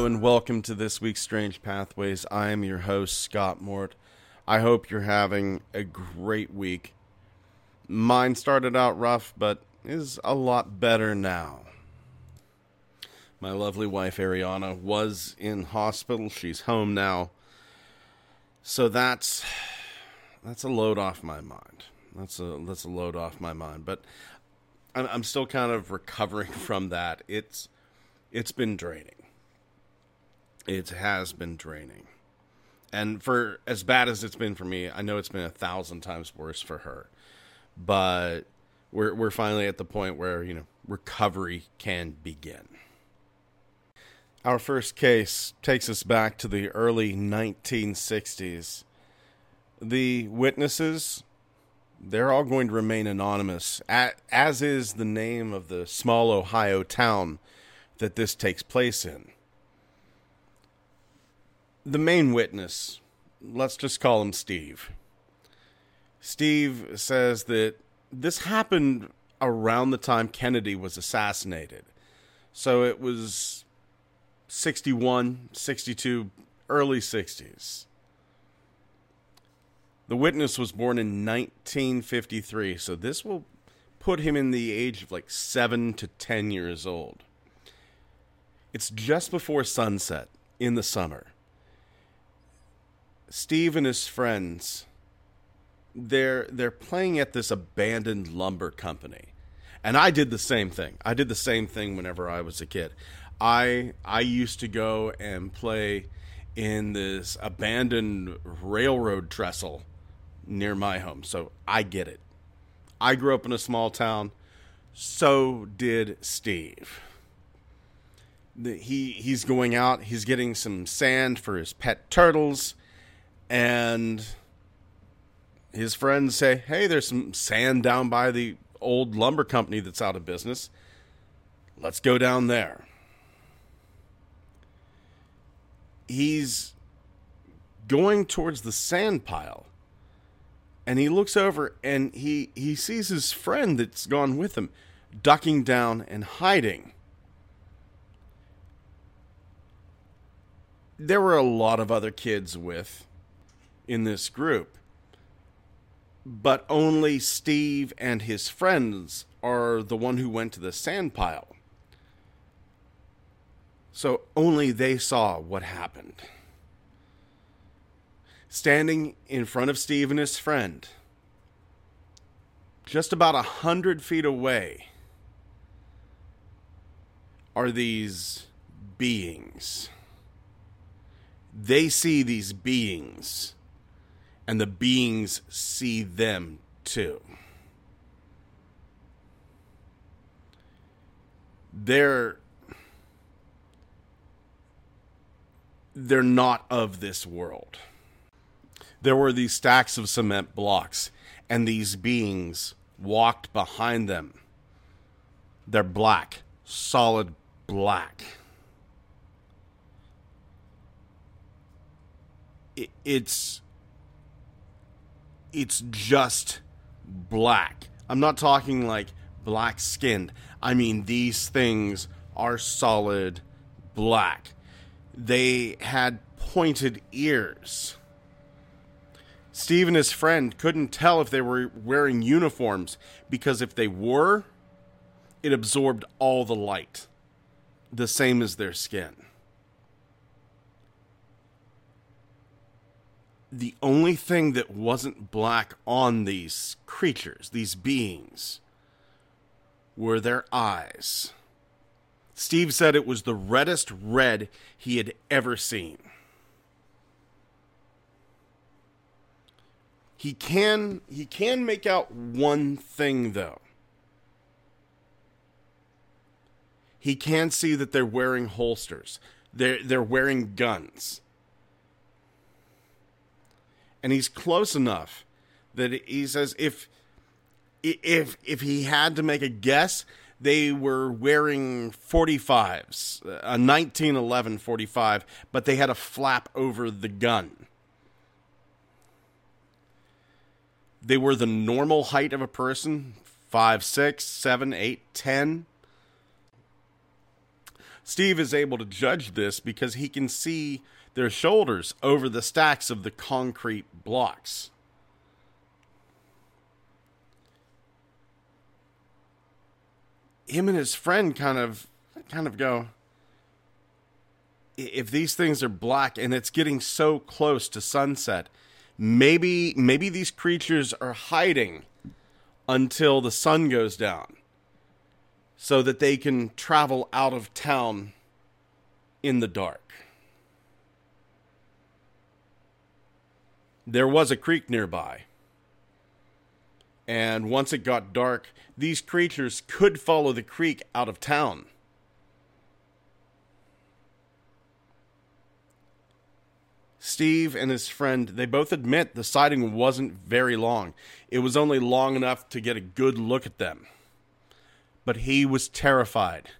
Hello and welcome to this week's Strange Pathways. I am your host, Scott Mort. I hope you're having a great week. Mine started out rough, but is a lot better now. My lovely wife, Ariana, was in hospital. She's home now. So that's that's a load off my mind. That's a that's a load off my mind. But I'm, I'm still kind of recovering from that. It's it's been draining. It has been draining. And for as bad as it's been for me, I know it's been a thousand times worse for her. But we're we're finally at the point where, you know, recovery can begin. Our first case takes us back to the early 1960s. The witnesses, they're all going to remain anonymous, as is the name of the small Ohio town that this takes place in. The main witness, let's just call him Steve. Steve says that this happened around the time Kennedy was assassinated. So it was 61, 62, early 60s. The witness was born in 1953, so this will put him in the age of like 7 to 10 years old. It's just before sunset in the summer. Steve and his friends they're they're playing at this abandoned lumber company. And I did the same thing. I did the same thing whenever I was a kid. I I used to go and play in this abandoned railroad trestle near my home. So I get it. I grew up in a small town. So did Steve. The, he he's going out. He's getting some sand for his pet turtles, and his friends say, "Hey, there's some sand down by the old lumber company that's out of business. Let's go down there." he's going towards the sand pile and he looks over and he he sees his friend that's gone with him ducking down and hiding there were a lot of other kids with in this group but only Steve and his friends are the one who went to the sand pile so only they saw what happened. Standing in front of Steve and his friend, just about a hundred feet away, are these beings. They see these beings, and the beings see them too. They're they're not of this world. There were these stacks of cement blocks, and these beings walked behind them. They're black, solid black. It's it's just black. I'm not talking like black skinned. I mean these things are solid black they had pointed ears. Steve and his friend couldn't tell if they were wearing uniforms because if they were, it absorbed all the light, the same as their skin. The only thing that wasn't black on these creatures, these beings, were their eyes. Steve said it was the reddest red he had ever seen. He can he can make out one thing though. He can see that they're wearing holsters. They're they're wearing guns. And he's close enough that he says if if if he had to make a guess, they were wearing 45s, a 1911 45, but they had a flap over the gun. They were the normal height of a person five, six, seven, eight, ten. Steve is able to judge this because he can see their shoulders over the stacks of the concrete blocks. Him and his friend kind of kind of go if these things are black and it's getting so close to sunset, maybe maybe these creatures are hiding until the sun goes down so that they can travel out of town in the dark. There was a creek nearby. And once it got dark, these creatures could follow the creek out of town. Steve and his friend, they both admit the sighting wasn't very long. It was only long enough to get a good look at them. But he was terrified.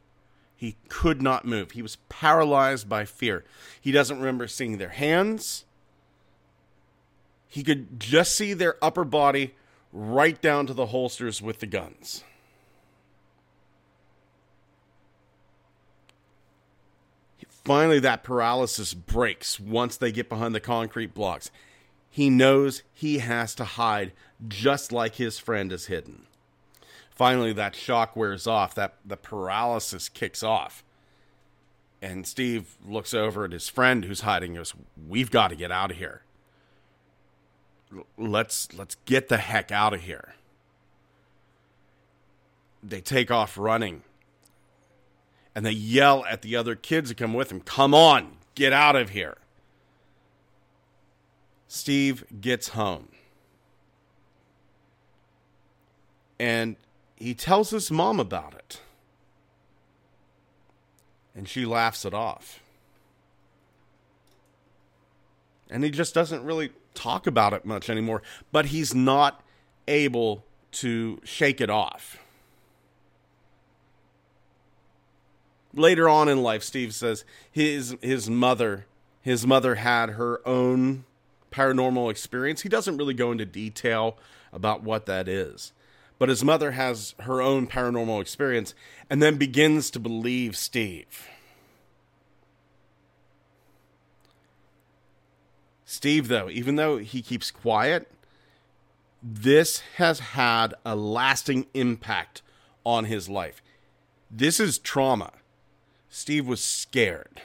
He could not move. He was paralyzed by fear. He doesn't remember seeing their hands. He could just see their upper body right down to the holsters with the guns. Finally, that paralysis breaks once they get behind the concrete blocks. He knows he has to hide just like his friend is hidden. Finally, that shock wears off, that the paralysis kicks off. And Steve looks over at his friend who's hiding and goes, We've got to get out of here. Let's let's get the heck out of here. They take off running and they yell at the other kids that come with them, Come on, get out of here. Steve gets home. And he tells his mom about it. And she laughs it off. And he just doesn't really talk about it much anymore, but he's not able to shake it off. later on in life, Steve says his his mother his mother had her own paranormal experience. He doesn't really go into detail about what that is. But his mother has her own paranormal experience and then begins to believe Steve. Steve, though, even though he keeps quiet, this has had a lasting impact on his life. This is trauma. Steve was scared.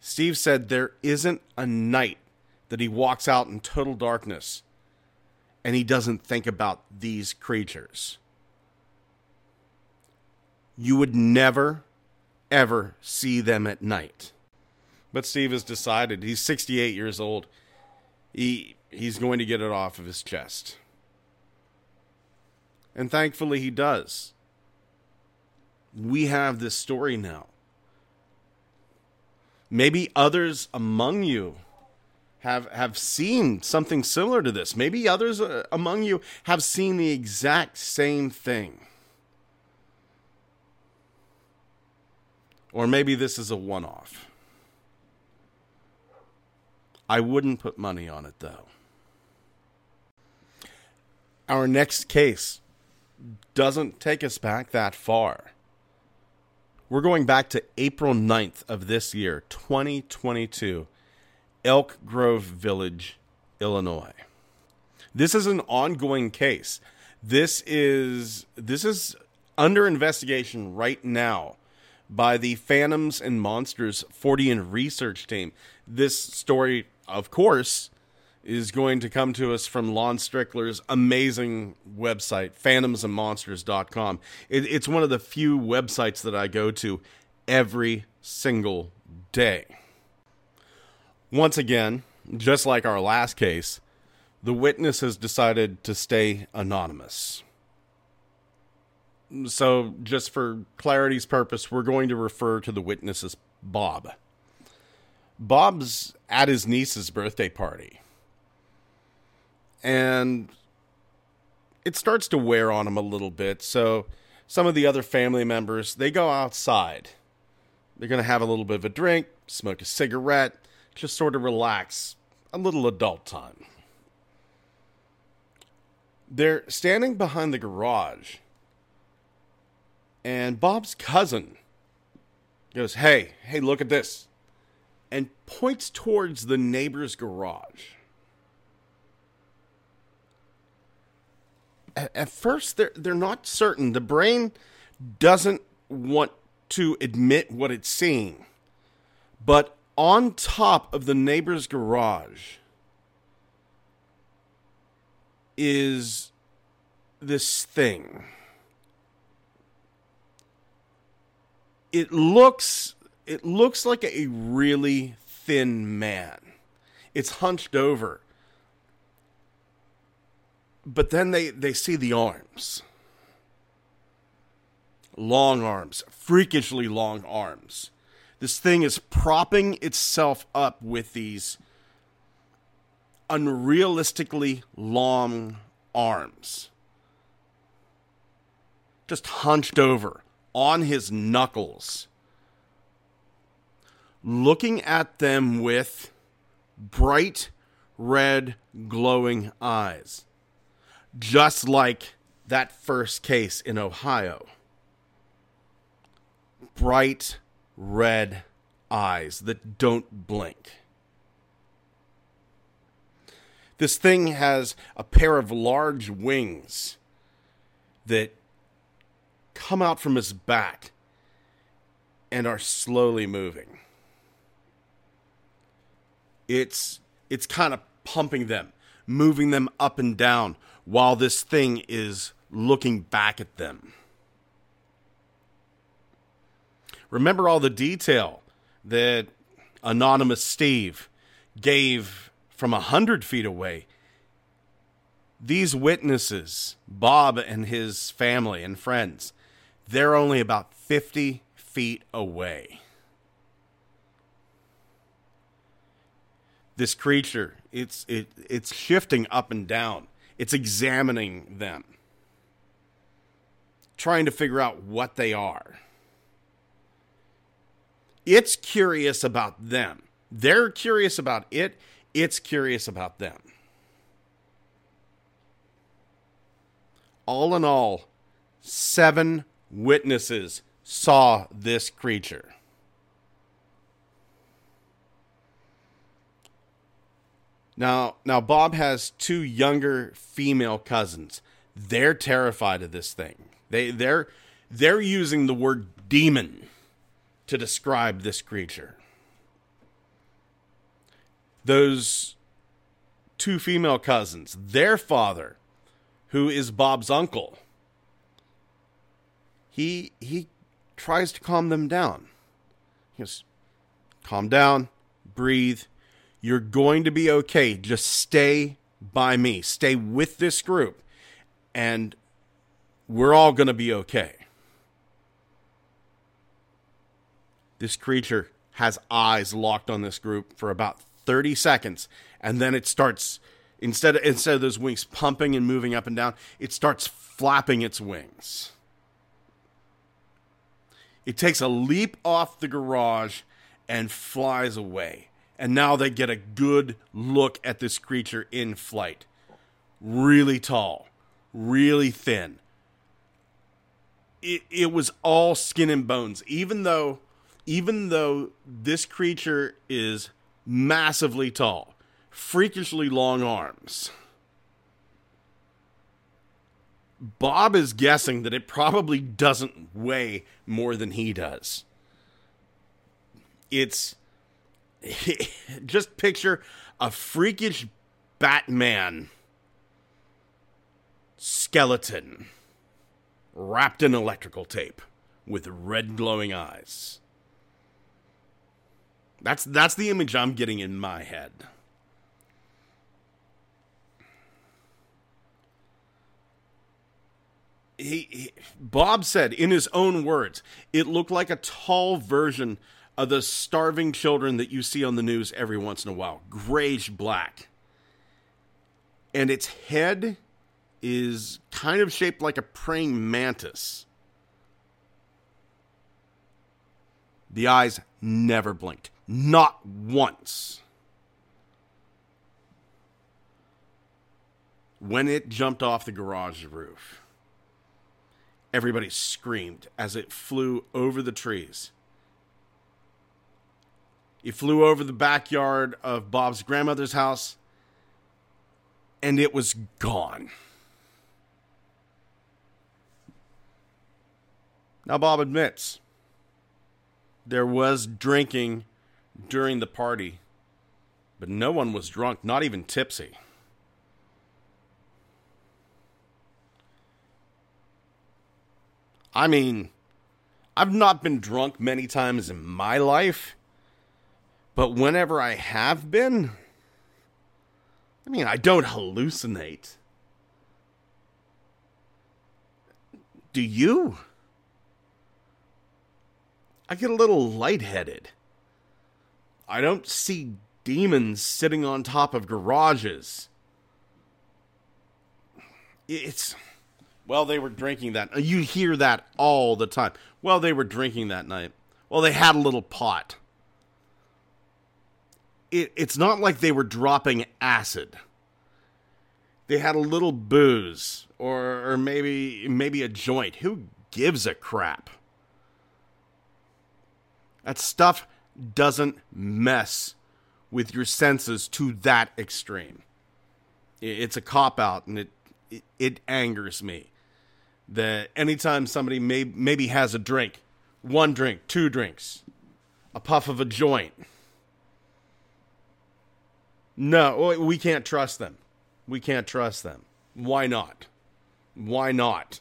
Steve said there isn't a night that he walks out in total darkness and he doesn't think about these creatures. You would never, ever see them at night. But Steve has decided he's 68 years old. He, he's going to get it off of his chest. And thankfully, he does we have this story now. Maybe others among you have have seen something similar to this. Maybe others uh, among you have seen the exact same thing. Or maybe this is a one-off. I wouldn't put money on it though. Our next case doesn't take us back that far. We're going back to April 9th of this year, 2022, Elk Grove Village, Illinois. This is an ongoing case. This is this is under investigation right now by the Phantoms and Monsters Fortean research team. This story, of course, is going to come to us from Lon Strickler's amazing website, phantomsandmonsters.com. It, it's one of the few websites that I go to every single day. Once again, just like our last case, the witness has decided to stay anonymous. So, just for clarity's purpose, we're going to refer to the witness as Bob. Bob's at his niece's birthday party and it starts to wear on him a little bit. So some of the other family members, they go outside. They're going to have a little bit of a drink, smoke a cigarette, just sort of relax, a little adult time. They're standing behind the garage And Bob's cousin goes, Hey, hey, look at this. And points towards the neighbor's garage. At, at first, they're, they're not certain. The brain doesn't want to admit what it's seeing. But on top of the neighbor's garage is this thing. It looks it looks like a really thin man. It's hunched over. But then they, they see the arms. Long arms, freakishly long arms. This thing is propping itself up with these unrealistically long arms. Just hunched over on his knuckles. Looking at them with bright red glowing eyes. Just like that first case in Ohio. Bright red eyes that don't blink. This thing has a pair of large wings that come out from his back and are slowly moving. It's it's kind of pumping them, moving them up and down while this thing is looking back at them. Remember all the detail that anonymous Steve gave from a hundred feet away. These witnesses, Bob and his family and friends, they're only about 50 feet away. This creature, it's it it's shifting up and down. It's examining them. Trying to figure out what they are. It's curious about them. They're curious about it. It's curious about them. All in all, seven witnesses saw this creature. Now, now Bob has two younger female cousins. They're terrified of this thing. They they're they're using the word demon to describe this creature. Those two female cousins, their father, who is Bob's uncle, he he tries to calm them down. He goes, calm down, breathe. You're going to be okay. Just stay by me. Stay with this group. And we're all going to be okay. this creature has eyes locked on this group for about 30 seconds and then it starts instead of instead of those wings pumping and moving up and down it starts flapping its wings it takes a leap off the garage and flies away and now they get a good look at this creature in flight. Really tall really thin. It, it was all skin and bones. Even though even though this creature is massively tall, freakishly long arms, Bob is guessing that it probably doesn't weigh more than he does. It's just picture a freakish Batman skeleton wrapped in electrical tape with red glowing eyes. That's that's the image I'm getting in my head. He, he, Bob said in his own words, it looked like a tall version of the starving children that you see on the news every once in a while, grayish black. And its head is kind of shaped like a praying mantis. The eyes never blinked. Not once. When it jumped off the garage roof, everybody screamed as it flew over the trees. It flew over the backyard of Bob's grandmother's house, and it was gone. Now, Bob admits there was drinking during the party, but no one was drunk, not even tipsy. I mean, I've not been drunk many times in my life, but whenever I have been, I mean, I don't hallucinate. Do you? I get a little lightheaded. I don't see demons sitting on top of garages. It's well, they were drinking that. You hear that all the time. Well, they were drinking that night. Well, they had a little pot. It, it's not like they were dropping acid. They had a little booze, or, or maybe maybe a joint. Who gives a crap? That stuff doesn't mess with your senses to that extreme. It's a cop out, and it, it, it angers me that anytime somebody may, maybe has a drink, one drink, two drinks, a puff of a joint, no, we can't trust them. We can't trust them. Why not? Why not?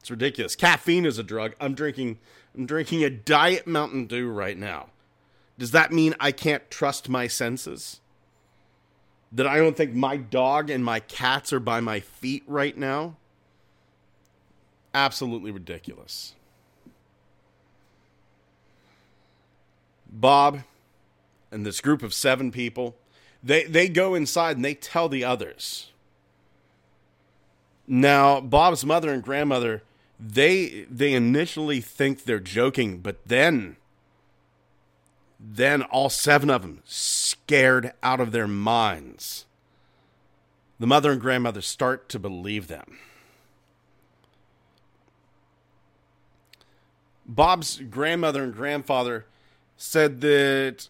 It's ridiculous. Caffeine is a drug. I'm drinking I'm drinking a diet Mountain Dew right now. Does that mean I can't trust my senses? that I don't think my dog and my cats are by my feet right now. Absolutely ridiculous. Bob and this group of seven people, they, they go inside and they tell the others. Now, Bob's mother and grandmother, they they initially think they're joking, but then then all seven of them scared out of their minds. The mother and grandmother start to believe them. Bob's grandmother and grandfather said that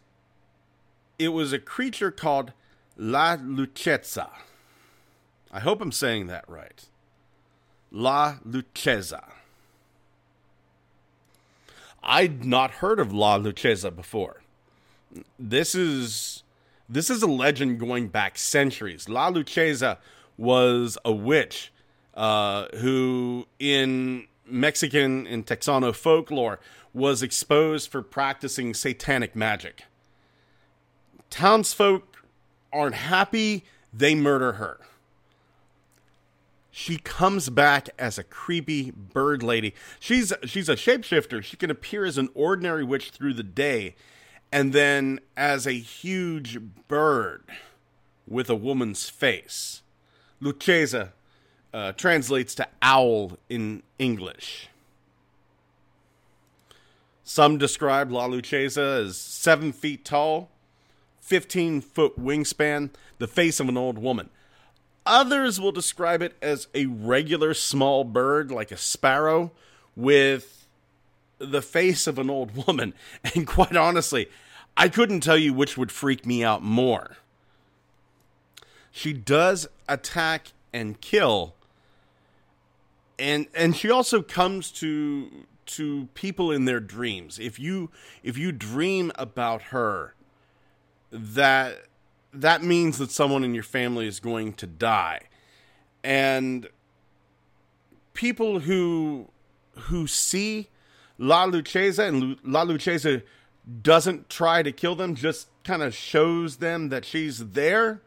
it was a creature called La Lechuza. I hope I'm saying that right. La Lechuza. I'd not heard of La Lechuza before. This is this is a legend going back centuries. La Lechuza was a witch uh, who, in Mexican and Texano folklore, was exposed for practicing satanic magic. Townsfolk aren't happy, they murder her. She comes back as a creepy bird lady. She's she's a shapeshifter. She can appear as an ordinary witch through the day and then as a huge bird with a woman's face. Lechuza uh, translates to owl in English. Some describe La Lechuza as seven feet tall, 15 foot wingspan, the face of an old woman. Others will describe it as a regular small bird like a sparrow with the face of an old woman. And quite honestly, I couldn't tell you which would freak me out more. She does attack and kill. And and she also comes to to people in their dreams. If you if you dream about her, that that means that someone in your family is going to die. And people who who see La Lechuza and La Lechuza doesn't try to kill them, just kind of shows them that she's there,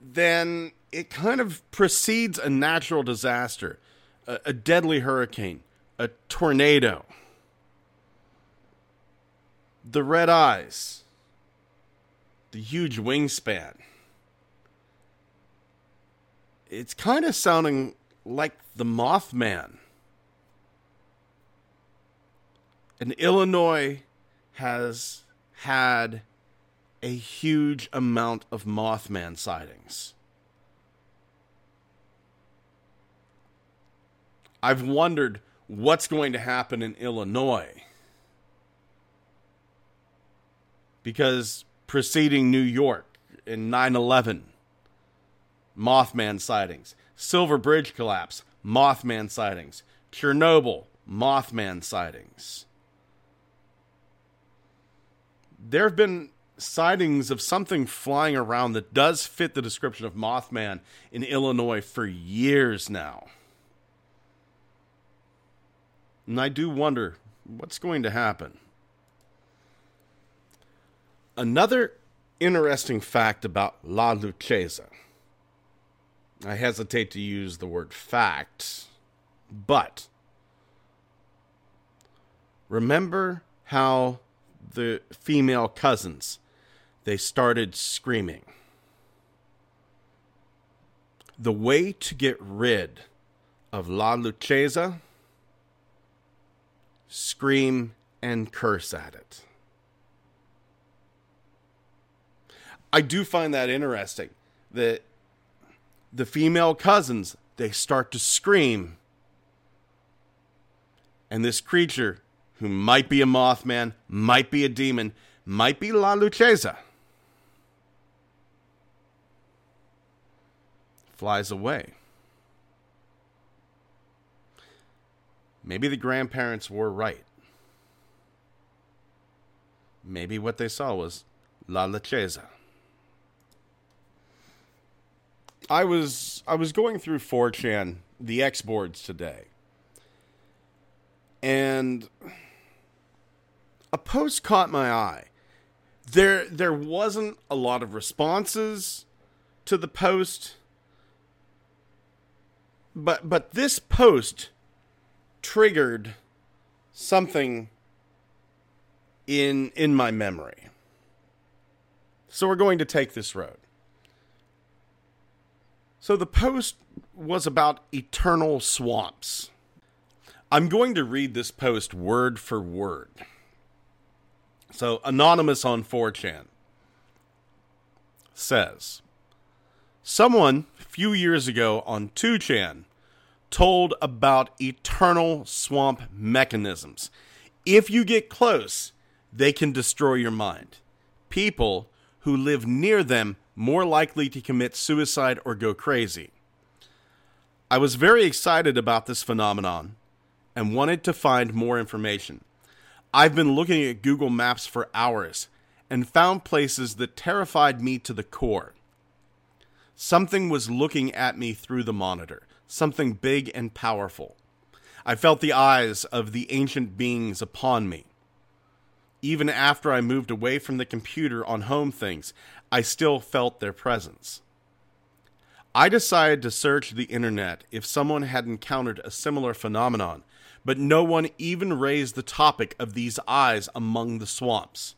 then it kind of precedes a natural disaster, a, a deadly hurricane, a tornado. The red eyes, the huge wingspan. It's kind of sounding like the Mothman. And Illinois has had a huge amount of Mothman sightings. I've wondered what's going to happen in Illinois. Because preceding New York in 9 11, Mothman sightings, Silver Bridge collapse, Mothman sightings, Chernobyl, Mothman sightings. There have been sightings of something flying around that does fit the description of Mothman in Illinois for years now. And I do wonder what's going to happen. Another interesting fact about La Lechuza. I hesitate to use the word fact, but remember how the female cousins they started screaming. The way to get rid of La Lechuza scream and curse at it. I do find that interesting that the female cousins they start to scream and this creature who might be a mothman, might be a demon, might be La Lechuza flies away. Maybe the grandparents were right. Maybe what they saw was La Lechuza. I was I was going through 4chan, the X boards today. And a post caught my eye. There there wasn't a lot of responses to the post but but this post triggered something in in my memory. So we're going to take this road. So the post was about eternal swamps. I'm going to read this post word for word. So anonymous on 4chan says Someone a few years ago on 2chan told about eternal swamp mechanisms. If you get close, they can destroy your mind. People who live near them more likely to commit suicide or go crazy. I was very excited about this phenomenon and wanted to find more information. I've been looking at Google Maps for hours and found places that terrified me to the core. Something was looking at me through the monitor, something big and powerful. I felt the eyes of the ancient beings upon me. Even after I moved away from the computer on home things, I still felt their presence. I decided to search the internet if someone had encountered a similar phenomenon, but no one even raised the topic of these eyes among the swamps.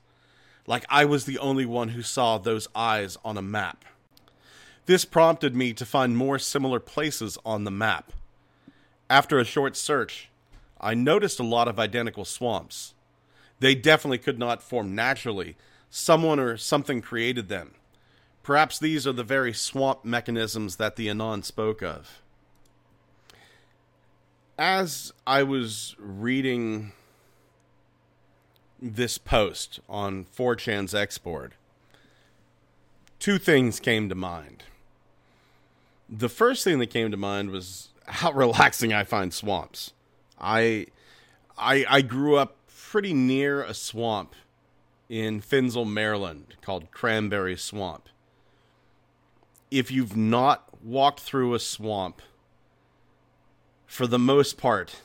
Like I was the only one who saw those eyes on a map. This prompted me to find more similar places on the map. After a short search, I noticed a lot of identical swamps. They definitely could not form naturally. Someone or something created them. Perhaps these are the very swamp mechanisms that the Anon spoke of. As I was reading this post on 4chan's X board, two things came to mind the first thing that came to mind was how relaxing I find swamps. I I I grew up pretty near a swamp in Finzel, Maryland called Cranberry Swamp. If you've not walked through a swamp, for the most part,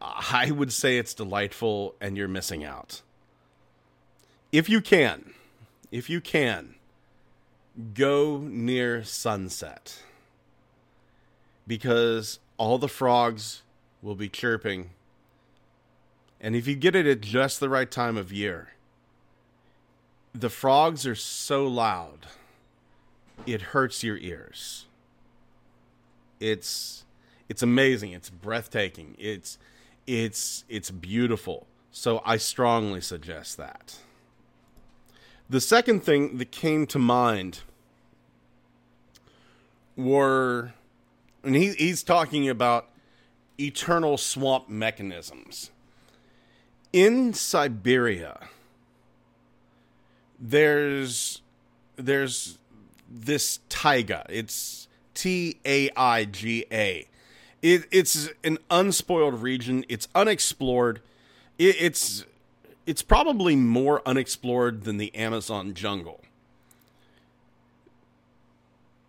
I would say it's delightful and you're missing out. If you can, if you can, go near sunset because all the frogs will be chirping. And if you get it at just the right time of year, the frogs are so loud, it hurts your ears. It's it's amazing. It's breathtaking. It's it's it's beautiful. So I strongly suggest that. The second thing that came to mind were and he, he's talking about eternal swamp mechanisms. In Siberia, there's there's this taiga. It's T A I G A. It, it's an unspoiled region. It's unexplored. It, it's it's probably more unexplored than the Amazon jungle.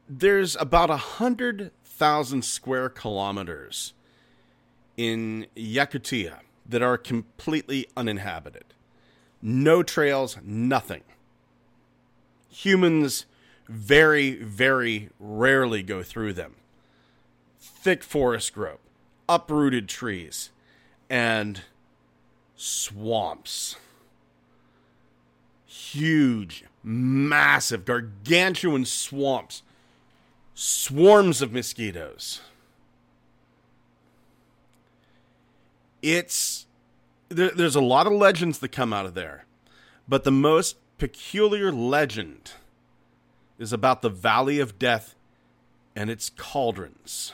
There's about a hundred thousand square kilometers in Yakutia that are completely uninhabited. No trails, nothing. Humans very, very rarely go through them. Thick forest growth, uprooted trees, and swamps. Huge, massive, gargantuan swamps. Swarms of mosquitoes. It's there, there's a lot of legends that come out of there, but the most peculiar legend is about the Valley of Death and its cauldrons.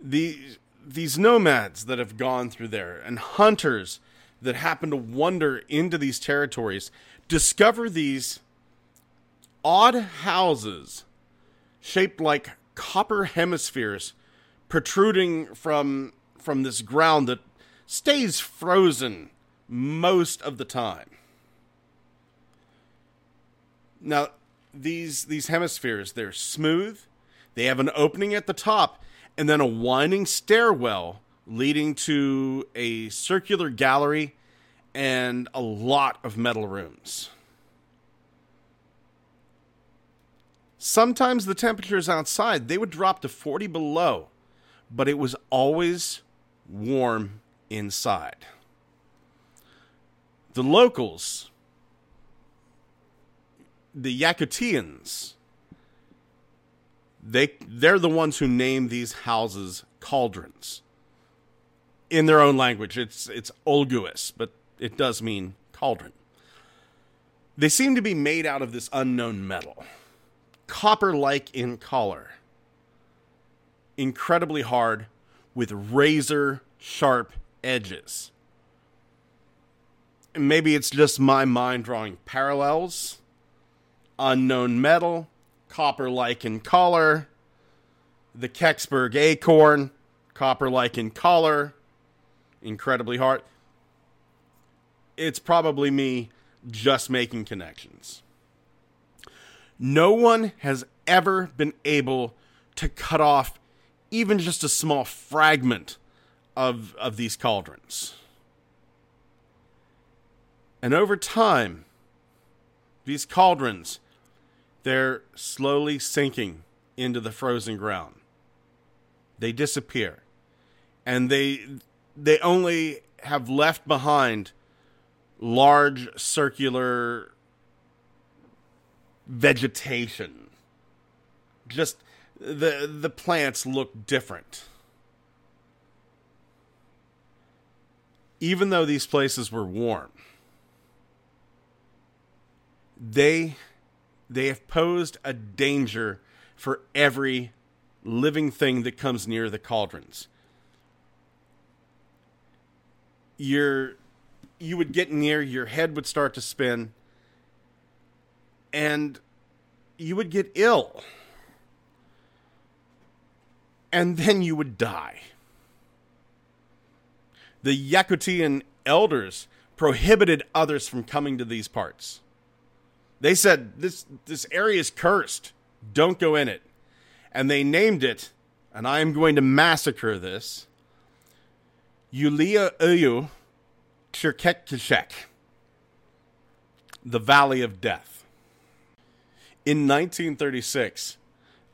The, these nomads that have gone through there and hunters that happen to wander into these territories discover these odd houses shaped like copper hemispheres protruding from from this ground that stays frozen most of the time. Now, these these hemispheres, they're smooth. They have an opening at the top and then a winding stairwell leading to a circular gallery and a lot of metal rooms. Sometimes the temperatures outside they would drop to 40 below, but it was always warm inside. The locals the Yakutians, they they're the ones who name these houses cauldrons. In their own language, it's it's Olguis, but it does mean cauldron. They seem to be made out of this unknown metal, copper-like in color, incredibly hard, with razor sharp edges. Maybe it's just my mind drawing parallels unknown metal, copper like in color, the Kecksburg acorn, copper like in color, incredibly hard. It's probably me just making connections. No one has ever been able to cut off even just a small fragment of, of these cauldrons. And over time, these cauldrons they're slowly sinking into the frozen ground. They disappear. And they they only have left behind large circular vegetation. Just the the plants look different. Even though these places were warm, they they have posed a danger for every living thing that comes near the cauldrons. You're, you would get near, your head would start to spin, and you would get ill. And then you would die. The Yakutian elders prohibited others from coming to these parts. They said this this area is cursed. Don't go in it. And they named it, and I am going to massacre this. Yulia Uyu Chirketkishek, the Valley of Death. In 1936,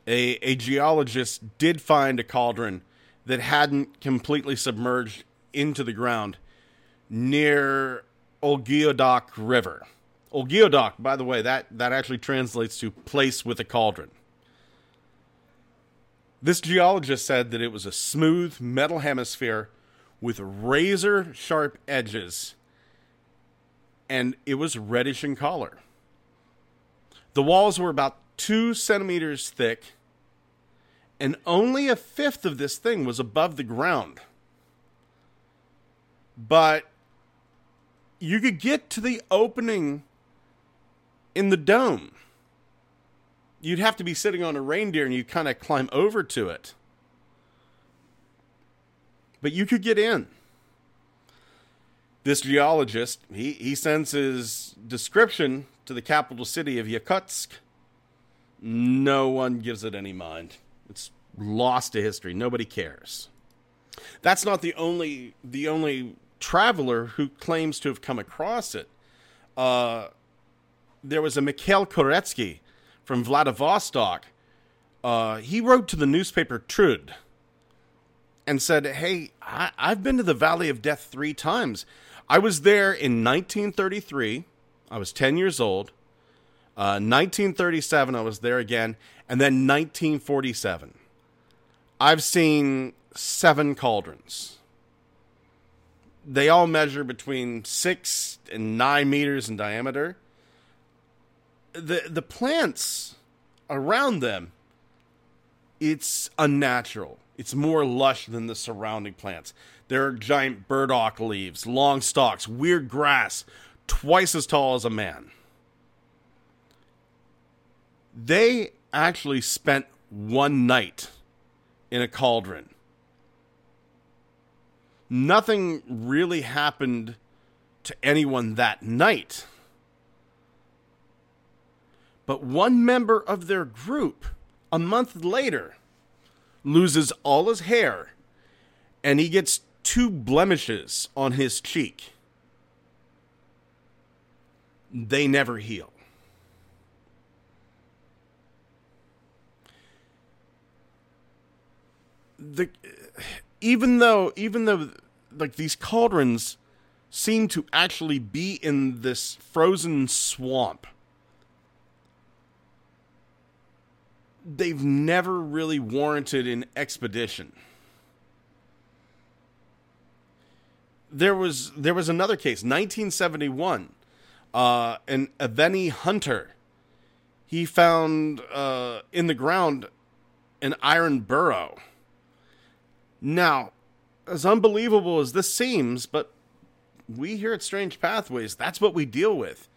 a, a geologist did find a cauldron that hadn't completely submerged into the ground near Olgiodok River. Olgiodok, by the way, that, that actually translates to place with a cauldron. This geologist said that it was a smooth metal hemisphere with razor sharp edges, and it was reddish in color. The walls were about two centimeters thick and only a fifth of this thing was above the ground. But you could get to the opening in the dome. You'd have to be sitting on a reindeer and you'd kind of climb over to it. But you could get in. This geologist, he, he sends his description to the capital city of Yakutsk. No one gives it any mind. It's lost to history. Nobody cares. That's not the only the only traveler who claims to have come across it. Uh, there was a Mikhail Koretsky from Vladivostok. Uh, he wrote to the newspaper Trud and said, Hey, I, I've been to the Valley of Death three times. I was there in 1933. I was 10 years old. Uh, 1937, I was there again. And then 1947. I've seen seven cauldrons. They all measure between six and nine meters in diameter. The the plants around them, it's unnatural. It's more lush than the surrounding plants. There are giant burdock leaves, long stalks, weird grass, twice as tall as a man. They actually spent one night in a cauldron. Nothing really happened to anyone that night. But one member of their group, a month later, loses all his hair and he gets two blemishes on his cheek. They never heal. The even though even though like these cauldrons seem to actually be in this frozen swamp they've never really warranted an expedition. There was there was another case 1971 uh an Aveni hunter. He found uh in the ground an iron burrow now, as unbelievable as this seems, but we here at Strange Pathways, that's what we deal with.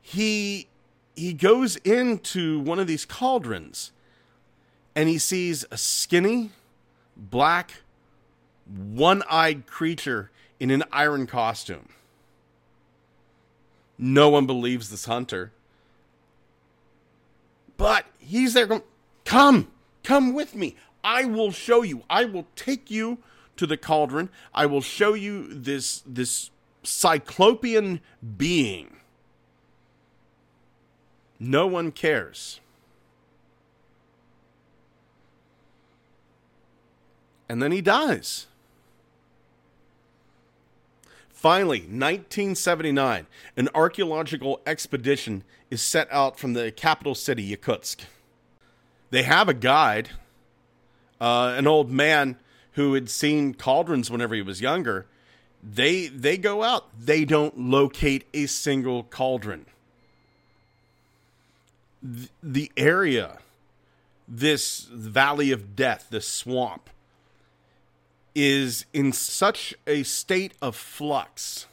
He he goes into one of these cauldrons and he sees a skinny, black, one-eyed creature in an iron costume. No one believes this hunter. But he's there going, Come, come with me. I will show you. I will take you to the cauldron. I will show you this this cyclopean being. No one cares. And then he dies. Finally, 1979, an archaeological expedition is set out from the capital city, Yakutsk. They have a guide uh, an old man who had seen cauldrons whenever he was younger. They they go out. They don't locate a single cauldron. The, the area, this valley of death, this swamp, is in such a state of flux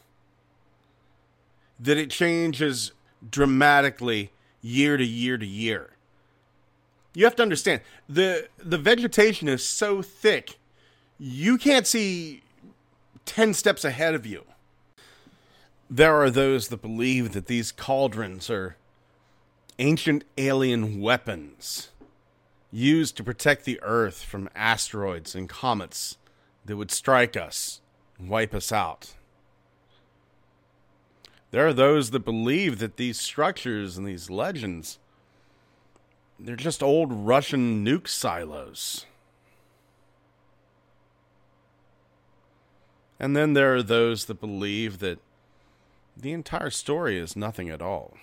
that it changes dramatically year to year to year you have to understand the the vegetation is so thick you can't see 10 steps ahead of you. There are those that believe that these cauldrons are ancient alien weapons used to protect the earth from asteroids and comets that would strike us and wipe us out. There are those that believe that these structures and these legends they're just old Russian nuke silos. And then there are those that believe that the entire story is nothing at all.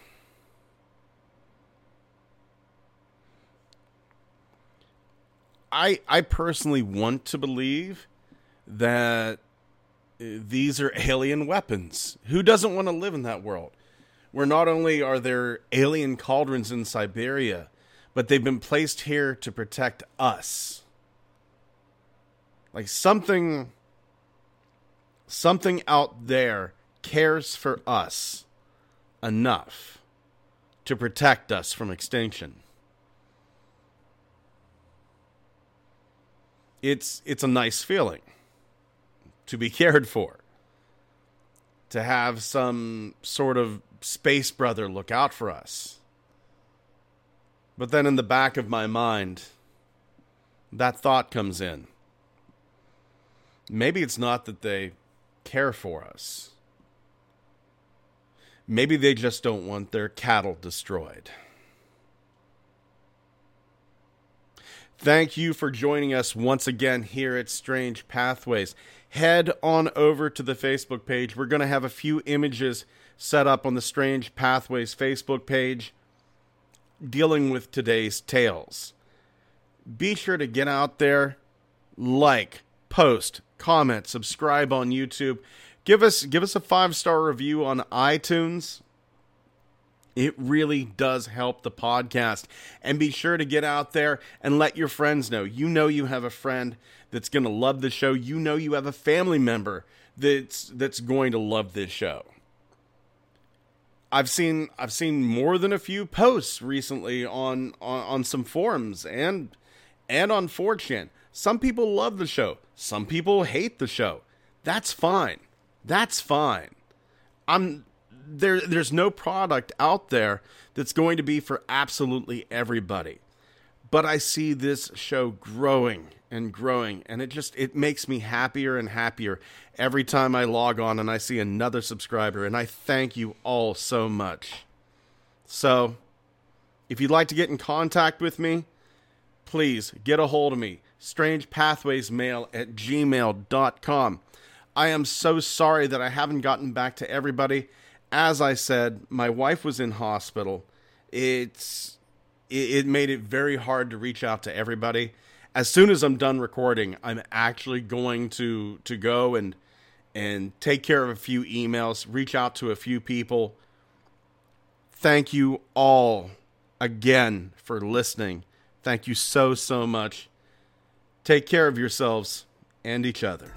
I I personally want to believe that uh, these are alien weapons. Who doesn't want to live in that world? Where not only are there alien cauldrons in Siberia, but they've been placed here to protect us. Like something something out there cares for us enough to protect us from extinction. It's it's a nice feeling to be cared for. To have some sort of space brother look out for us. But then in the back of my mind, that thought comes in. Maybe it's not that they care for us. Maybe they just don't want their cattle destroyed. Thank you for joining us once again here at Strange Pathways. Head on over to the Facebook page. We're going to have a few images set up on the Strange Pathways Facebook page dealing with today's tales. Be sure to get out there, like, post, comment, subscribe on YouTube. Give us give us a five-star review on iTunes. It really does help the podcast. And be sure to get out there and let your friends know. You know you have a friend that's going to love the show. You know you have a family member that's that's going to love this show. I've seen I've seen more than a few posts recently on on, on some forums and and on 4chan. Some people love the show. Some people hate the show. That's fine. That's fine. I'm there there's no product out there that's going to be for absolutely everybody. But I see this show growing and growing and it just it makes me happier and happier every time I log on and I see another subscriber and I thank you all so much. So, if you'd like to get in contact with me, please get a hold of me. Strangepathwaysmail at gmail.com. I am so sorry that I haven't gotten back to everybody. As I said, my wife was in hospital. It's it, made it very hard to reach out to everybody. As soon as I'm done recording, I'm actually going to to go and and take care of a few emails, reach out to a few people. Thank you all again for listening. Thank you so so much. Take care of yourselves and each other.